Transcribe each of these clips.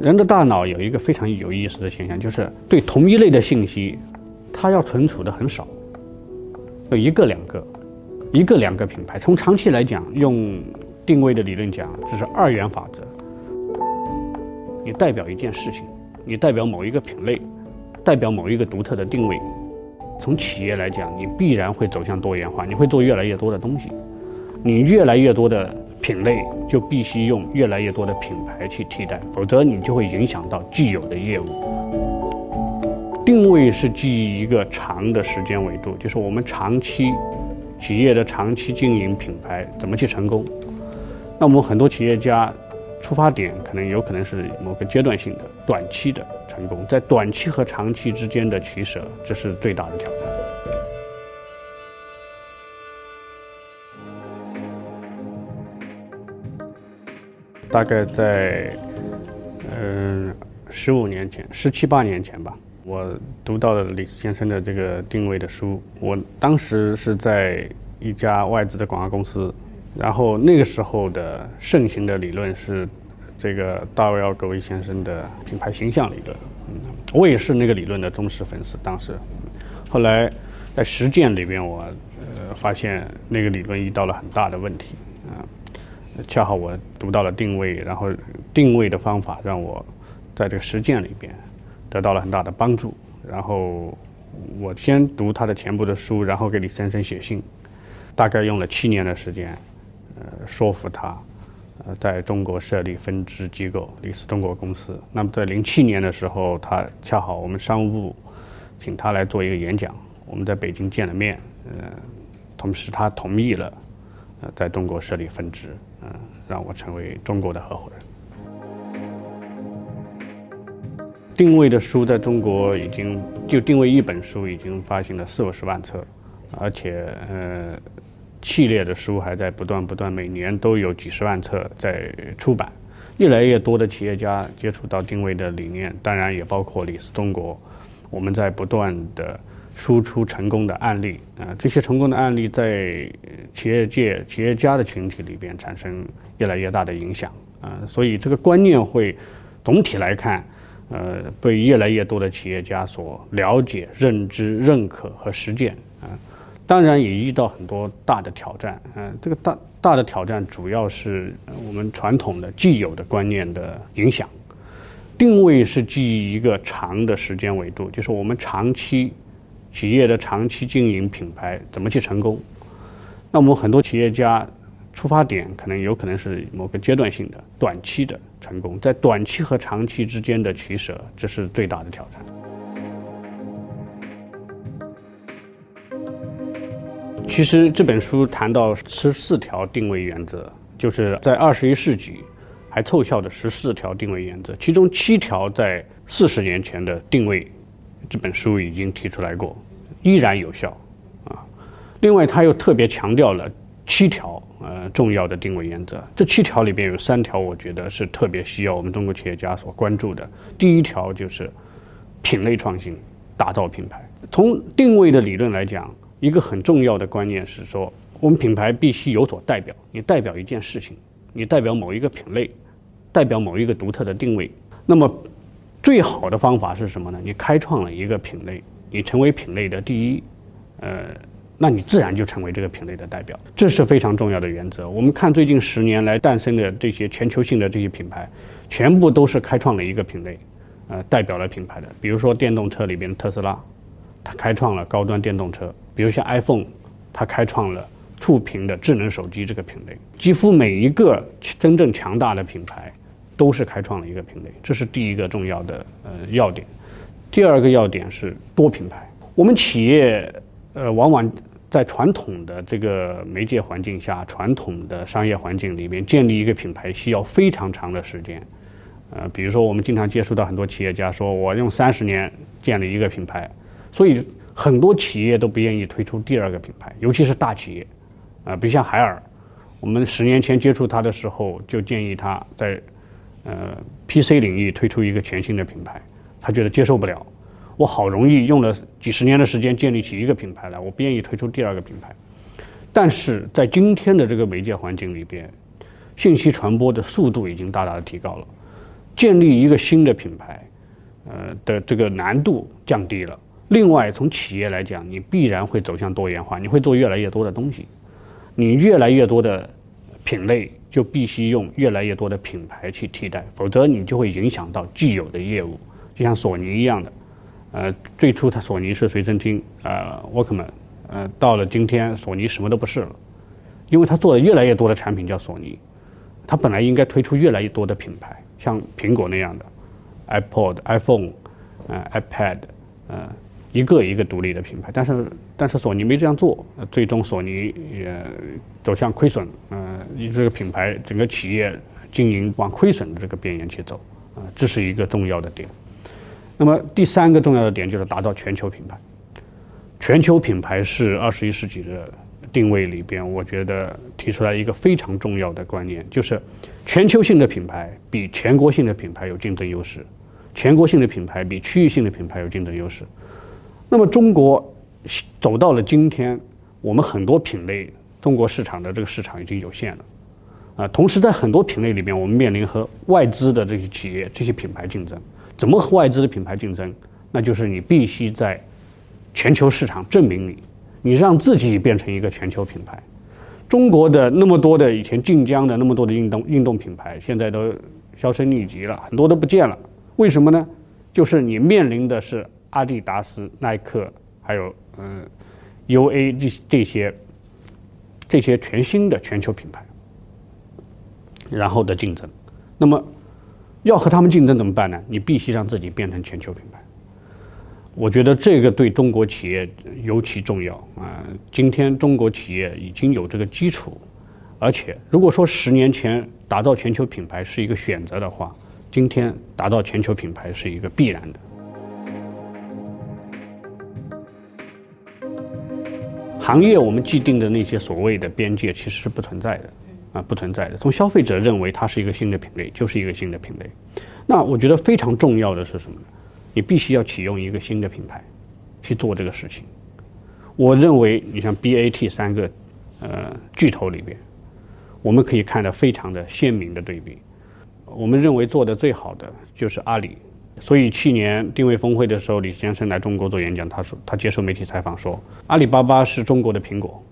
人的大脑有一个非常有意思的现象，就是对同一类的信息，它要存储的很少，有一个两个，一个两个品牌。从长期来讲，用定位的理论讲，这是二元法则。你代表一件事情，你代表某一个品类，代表某一个独特的定位。从企业来讲，你必然会走向多元化，你会做越来越多的东西，你越来越多的。品类就必须用越来越多的品牌去替代，否则你就会影响到既有的业务。定位是基于一个长的时间维度，就是我们长期企业的长期经营品牌怎么去成功。那我们很多企业家出发点可能有可能是某个阶段性的、短期的成功，在短期和长期之间的取舍，这是最大的挑战。大概在嗯十五年前，十七八年前吧，我读到了李斯先生的这个定位的书。我当时是在一家外资的广告公司，然后那个时候的盛行的理论是这个大卫奥格威先生的品牌形象理论。嗯，我也是那个理论的忠实粉丝。当时，后来在实践里边，我呃发现那个理论遇到了很大的问题啊。恰好我读到了定位，然后定位的方法让我在这个实践里边得到了很大的帮助。然后我先读他的全部的书，然后给李先生写信，大概用了七年的时间，说服他，呃，在中国设立分支机构李斯中国公司。那么在零七年的时候，他恰好我们商务部请他来做一个演讲，我们在北京见了面，呃，同时他同意了，呃，在中国设立分支。嗯，让我成为中国的合伙人。定位的书在中国已经就定位一本书已经发行了四五十万册，而且呃，系列的书还在不断不断，每年都有几十万册在出版。越来越多的企业家接触到定位的理念，当然也包括李斯中国，我们在不断的。输出成功的案例啊，这些成功的案例在企业界企业家的群体里边产生越来越大的影响啊，所以这个观念会总体来看，呃，被越来越多的企业家所了解、认知、认可和实践啊。当然也遇到很多大的挑战嗯，这个大大的挑战主要是我们传统的既有的观念的影响。定位是基于一个长的时间维度，就是我们长期。企业的长期经营品牌怎么去成功？那我们很多企业家出发点可能有可能是某个阶段性的、短期的成功，在短期和长期之间的取舍，这是最大的挑战。其实这本书谈到十四条定位原则，就是在二十一世纪还凑效的十四条定位原则，其中七条在四十年前的定位。这本书已经提出来过，依然有效，啊。另外，他又特别强调了七条呃重要的定位原则。这七条里边有三条，我觉得是特别需要我们中国企业家所关注的。第一条就是品类创新，打造品牌。从定位的理论来讲，一个很重要的观念是说，我们品牌必须有所代表。你代表一件事情，你代表某一个品类，代表某一个独特的定位。那么最好的方法是什么呢？你开创了一个品类，你成为品类的第一，呃，那你自然就成为这个品类的代表，这是非常重要的原则。我们看最近十年来诞生的这些全球性的这些品牌，全部都是开创了一个品类，呃，代表了品牌的。比如说电动车里边特斯拉，它开创了高端电动车；比如像 iPhone，它开创了触屏的智能手机这个品类。几乎每一个真正强大的品牌。都是开创了一个品类，这是第一个重要的呃要点。第二个要点是多品牌。我们企业呃往往在传统的这个媒介环境下、传统的商业环境里面建立一个品牌需要非常长的时间。呃，比如说我们经常接触到很多企业家说，我用三十年建立一个品牌，所以很多企业都不愿意推出第二个品牌，尤其是大企业。啊，比如像海尔，我们十年前接触他的时候就建议他在呃 PC 领域推出一个全新的品牌，他觉得接受不了。我好容易用了几十年的时间建立起一个品牌来，我不愿意推出第二个品牌。但是在今天的这个媒介环境里边，信息传播的速度已经大大的提高了，建立一个新的品牌，呃的这个难度降低了。另外，从企业来讲，你必然会走向多元化，你会做越来越多的东西，你越来越多的品类就必须用越来越多的品牌去替代，否则你就会影响到既有的业务，就像索尼一样的。呃，最初它索尼是随身听，呃，Walkman，呃，到了今天，索尼什么都不是了，因为它做的越来越多的产品叫索尼，它本来应该推出越来越多的品牌，像苹果那样的，iPod、iPhone，呃，iPad，呃，一个一个独立的品牌，但是但是索尼没这样做，最终索尼也走向亏损，呃，以这个品牌整个企业经营往亏损的这个边缘去走，啊，这是一个重要的点。那么第三个重要的点就是打造全球品牌。全球品牌是二十一世纪的定位里边，我觉得提出来一个非常重要的观念，就是全球性的品牌比全国性的品牌有竞争优势，全国性的品牌比区域性的品牌有竞争优势。那么中国走到了今天，我们很多品类，中国市场的这个市场已经有限了，啊，同时在很多品类里面，我们面临和外资的这些企业、这些品牌竞争。怎么和外资的品牌竞争？那就是你必须在全球市场证明你，你让自己变成一个全球品牌。中国的那么多的以前晋江的那么多的运动运动品牌，现在都销声匿迹了，很多都不见了。为什么呢？就是你面临的是阿迪达斯、耐克，还有嗯 UA 这这些这些全新的全球品牌，然后的竞争。那么。要和他们竞争怎么办呢？你必须让自己变成全球品牌。我觉得这个对中国企业尤其重要啊！今天中国企业已经有这个基础，而且如果说十年前打造全球品牌是一个选择的话，今天打造全球品牌是一个必然的。行业我们既定的那些所谓的边界其实是不存在的。啊，不存在的。从消费者认为它是一个新的品类，就是一个新的品类。那我觉得非常重要的是什么呢？你必须要启用一个新的品牌去做这个事情。我认为，你像 BAT 三个呃巨头里边，我们可以看到非常的鲜明的对比。我们认为做的最好的就是阿里。所以去年定位峰会的时候，李先生来中国做演讲，他说他接受媒体采访说，阿里巴巴是中国的苹果，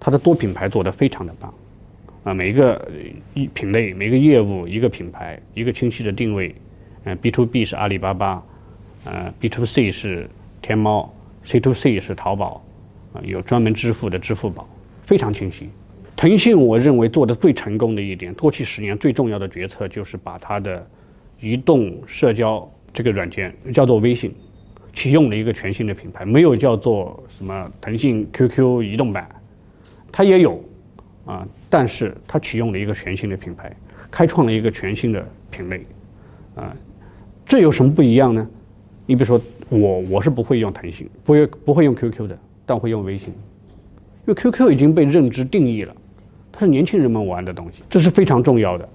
它的多品牌做得非常的棒。啊，每一个一品类，每个业务，一个品牌，一个清晰的定位。嗯，B to B 是阿里巴巴，呃，B to C 是天猫，C to C 是淘宝，啊，有专门支付的支付宝，非常清晰。腾讯我认为做的最成功的一点，过去十年最重要的决策就是把它的移动社交这个软件叫做微信，启用了一个全新的品牌，没有叫做什么腾讯 QQ 移动版，它也有。啊！但是它启用了一个全新的品牌，开创了一个全新的品类，啊，这有什么不一样呢？你比如说我，我是不会用腾讯，不会不会用 QQ 的，但会用微信，因为 QQ 已经被认知定义了，它是年轻人们玩的东西，这是非常重要的。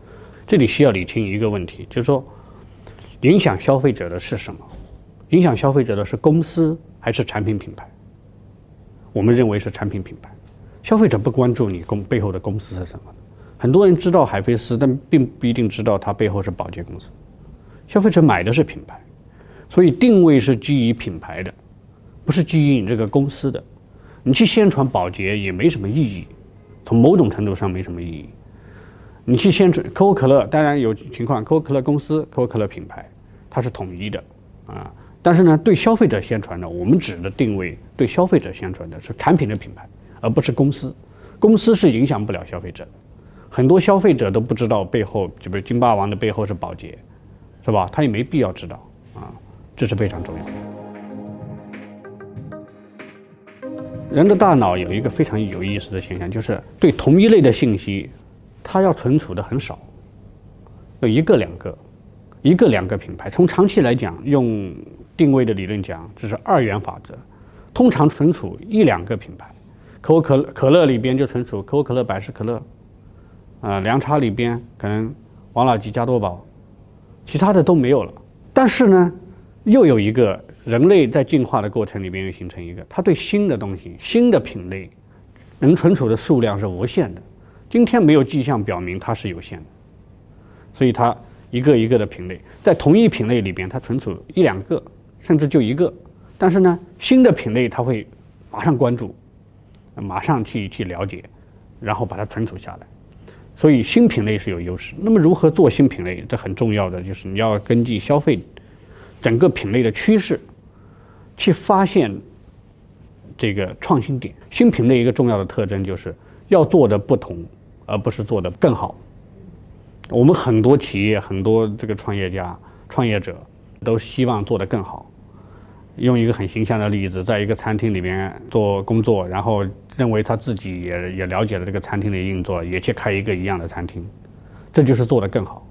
这里需要理清一个问题，就是说，影响消费者的是什么？影响消费者的是公司还是产品品牌？我们认为是产品品牌。消费者不关注你公背后的公司是什么，很多人知道海飞丝，但并不一定知道它背后是保洁公司。消费者买的是品牌，所以定位是基于品牌的，不是基于你这个公司的。你去宣传保洁也没什么意义，从某种程度上没什么意义。你去宣传可口可乐，当然有情况，可口可乐公司、可口可乐品牌它是统一的啊。但是呢，对消费者宣传的，我们指的定位对消费者宣传的是产品的品牌。而不是公司，公司是影响不了消费者，很多消费者都不知道背后，就比如金霸王的背后是保洁，是吧？他也没必要知道啊，这是非常重要的。人的大脑有一个非常有意思的现象，就是对同一类的信息，它要存储的很少，有一个两个，一个两个品牌。从长期来讲，用定位的理论讲，这是二元法则，通常存储一两个品牌。可口可可乐里边就存储可口可乐、百事可乐，啊，凉茶里边可能王老吉、加多宝，其他的都没有了。但是呢，又有一个人类在进化的过程里边又形成一个，它对新的东西、新的品类能存储的数量是无限的。今天没有迹象表明它是有限的，所以它一个一个的品类在同一品类里边，它存储一两个，甚至就一个。但是呢，新的品类它会马上关注，马上去去了解，然后把它存储下来。所以新品类是有优势。那么如何做新品类？这很重要的就是你要根据消费整个品类的趋势，去发现这个创新点。新品类一个重要的特征就是要做的不同，而不是做的更好。我们很多企业、很多这个创业家、创业者都希望做得更好。用一个很形象的例子，在一个餐厅里边做工作，然后认为他自己也也了解了这个餐厅的运作，也去开一个一样的餐厅，这就是做得更好。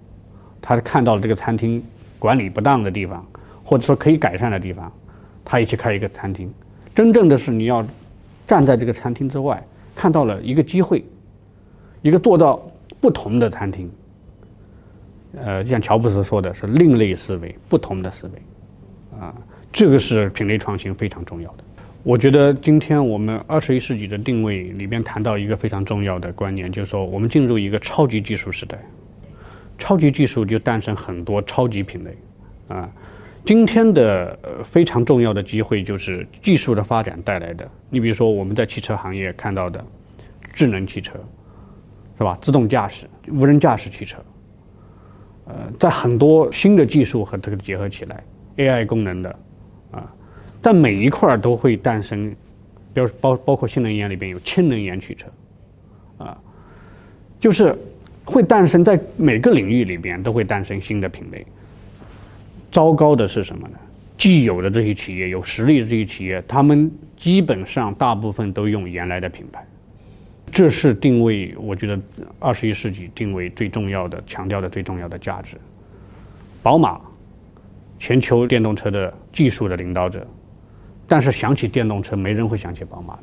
他看到了这个餐厅管理不当的地方，或者说可以改善的地方，他也去开一个餐厅。真正的是你要站在这个餐厅之外，看到了一个机会，一个做到不同的餐厅。呃，就像乔布斯说的是另类思维，不同的思维，啊。这个是品类创新非常重要的。我觉得今天我们二十一世纪的定位里边谈到一个非常重要的观念，就是说我们进入一个超级技术时代，超级技术就诞生很多超级品类，啊，今天的非常重要的机会就是技术的发展带来的。你比如说我们在汽车行业看到的智能汽车，是吧？自动驾驶、无人驾驶汽车，呃，在很多新的技术和这个结合起来，AI 功能的。啊，在每一块都会诞生，比如包包括新能源里边有氢能源汽车，啊，就是会诞生在每个领域里边都会诞生新的品类。糟糕的是什么呢？既有的这些企业有实力的这些企业，他们基本上大部分都用原来的品牌，这是定位，我觉得二十一世纪定位最重要的、强调的最重要的价值。宝马。全球电动车的技术的领导者，但是想起电动车，没人会想起宝马的，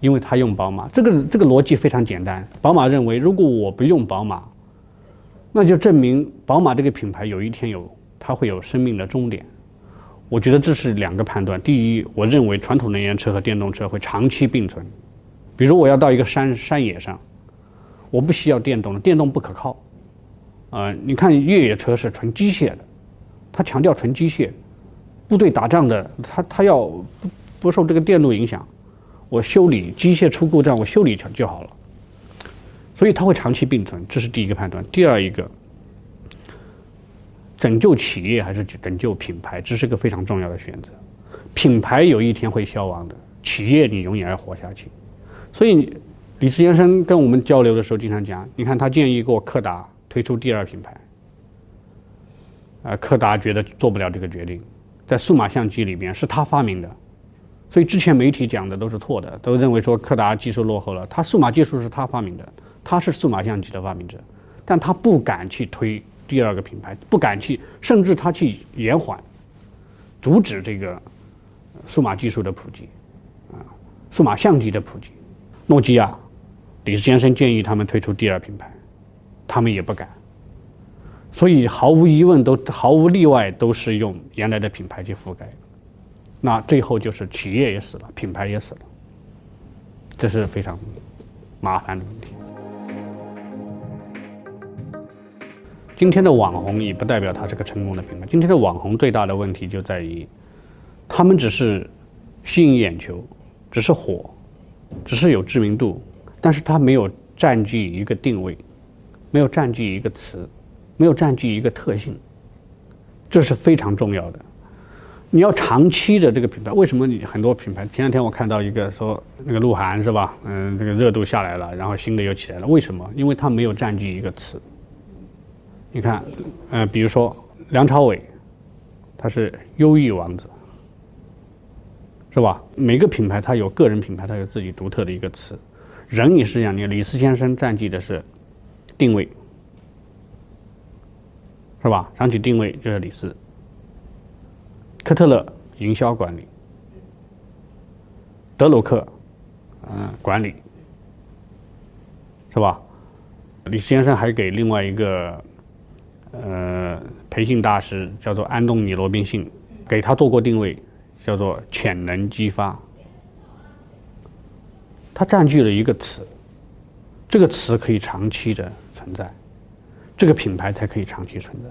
因为他用宝马。这个这个逻辑非常简单。宝马认为，如果我不用宝马，那就证明宝马这个品牌有一天有它会有生命的终点。我觉得这是两个判断。第一，我认为传统能源车和电动车会长期并存。比如我要到一个山山野上，我不需要电动的，电动不可靠。啊，你看越野车是纯机械的。它强调纯机械，部队打仗的，他他要不不受这个电路影响，我修理机械出故障，我修理就就好了。所以它会长期并存，这是第一个判断。第二一个，拯救企业还是拯救品牌，这是个非常重要的选择。品牌有一天会消亡的，企业你永远要活下去。所以李斯先生跟我们交流的时候经常讲，你看他建议过柯达推出第二品牌。啊，柯达觉得做不了这个决定，在数码相机里边是他发明的，所以之前媒体讲的都是错的，都认为说柯达技术落后了。他数码技术是他发明的，他是数码相机的发明者，但他不敢去推第二个品牌，不敢去，甚至他去延缓，阻止这个数码技术的普及，啊，数码相机的普及。诺基亚，李斯先生建议他们推出第二品牌，他们也不敢。所以毫无疑问，都毫无例外都是用原来的品牌去覆盖，那最后就是企业也死了，品牌也死了，这是非常麻烦的问题。今天的网红也不代表他是个成功的品牌。今天的网红最大的问题就在于，他们只是吸引眼球，只是火，只是有知名度，但是它没有占据一个定位，没有占据一个词。没有占据一个特性，这是非常重要的。你要长期的这个品牌，为什么你很多品牌？前两天我看到一个说，那个鹿晗是吧？嗯，这个热度下来了，然后新的又起来了。为什么？因为它没有占据一个词。你看，呃，比如说梁朝伟，他是忧郁王子，是吧？每个品牌它有个人品牌，它有自己独特的一个词。人也是一样，你李斯先生占据的是定位。是吧？想起定位就是李斯，科特勒营销管理，德鲁克，嗯，管理，是吧？李斯先生还给另外一个呃培训大师叫做安东尼·罗宾逊，给他做过定位，叫做潜能激发。它占据了一个词，这个词可以长期的存在，这个品牌才可以长期存在。